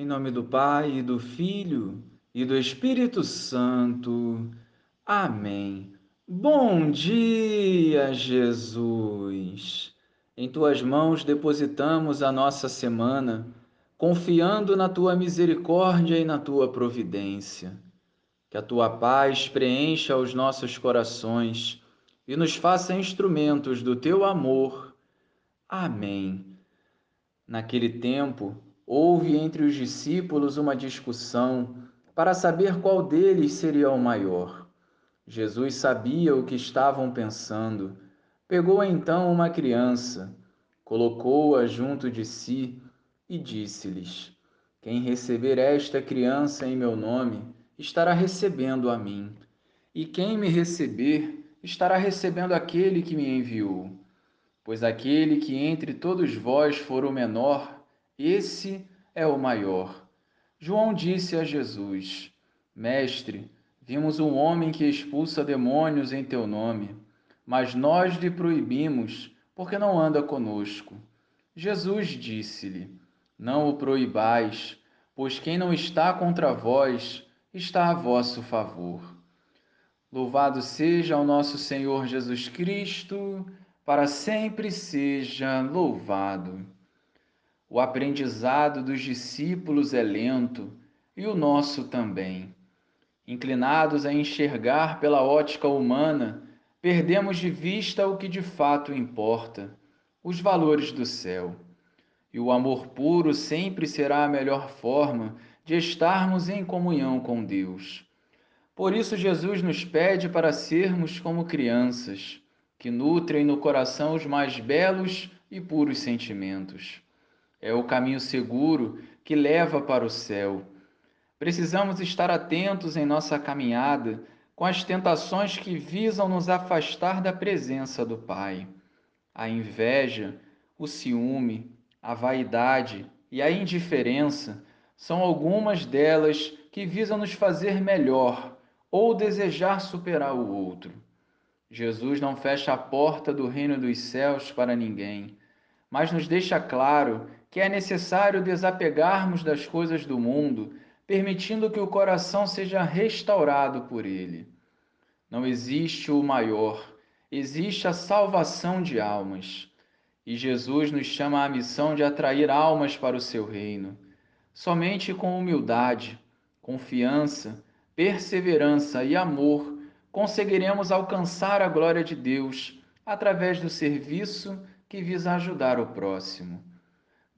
Em nome do Pai, e do Filho e do Espírito Santo. Amém. Bom dia, Jesus. Em tuas mãos depositamos a nossa semana, confiando na tua misericórdia e na tua providência. Que a tua paz preencha os nossos corações e nos faça instrumentos do teu amor. Amém. Naquele tempo, houve entre os discípulos uma discussão para saber qual deles seria o maior. Jesus sabia o que estavam pensando. Pegou então uma criança, colocou-a junto de si e disse-lhes: Quem receber esta criança em meu nome, estará recebendo a mim. E quem me receber, estará recebendo aquele que me enviou. Pois aquele que entre todos vós for o menor, esse é o maior. João disse a Jesus: Mestre, vimos um homem que expulsa demônios em teu nome, mas nós lhe proibimos, porque não anda conosco. Jesus disse-lhe: Não o proibais, pois quem não está contra vós está a vosso favor. Louvado seja o nosso Senhor Jesus Cristo, para sempre seja louvado. O aprendizado dos discípulos é lento e o nosso também. Inclinados a enxergar pela ótica humana, perdemos de vista o que de fato importa, os valores do céu. E o amor puro sempre será a melhor forma de estarmos em comunhão com Deus. Por isso, Jesus nos pede para sermos como crianças, que nutrem no coração os mais belos e puros sentimentos é o caminho seguro que leva para o céu. Precisamos estar atentos em nossa caminhada com as tentações que visam nos afastar da presença do Pai. A inveja, o ciúme, a vaidade e a indiferença são algumas delas que visam nos fazer melhor ou desejar superar o outro. Jesus não fecha a porta do reino dos céus para ninguém, mas nos deixa claro que é necessário desapegarmos das coisas do mundo, permitindo que o coração seja restaurado por ele. Não existe o maior, existe a salvação de almas. E Jesus nos chama à missão de atrair almas para o seu reino. Somente com humildade, confiança, perseverança e amor conseguiremos alcançar a glória de Deus através do serviço que visa ajudar o próximo.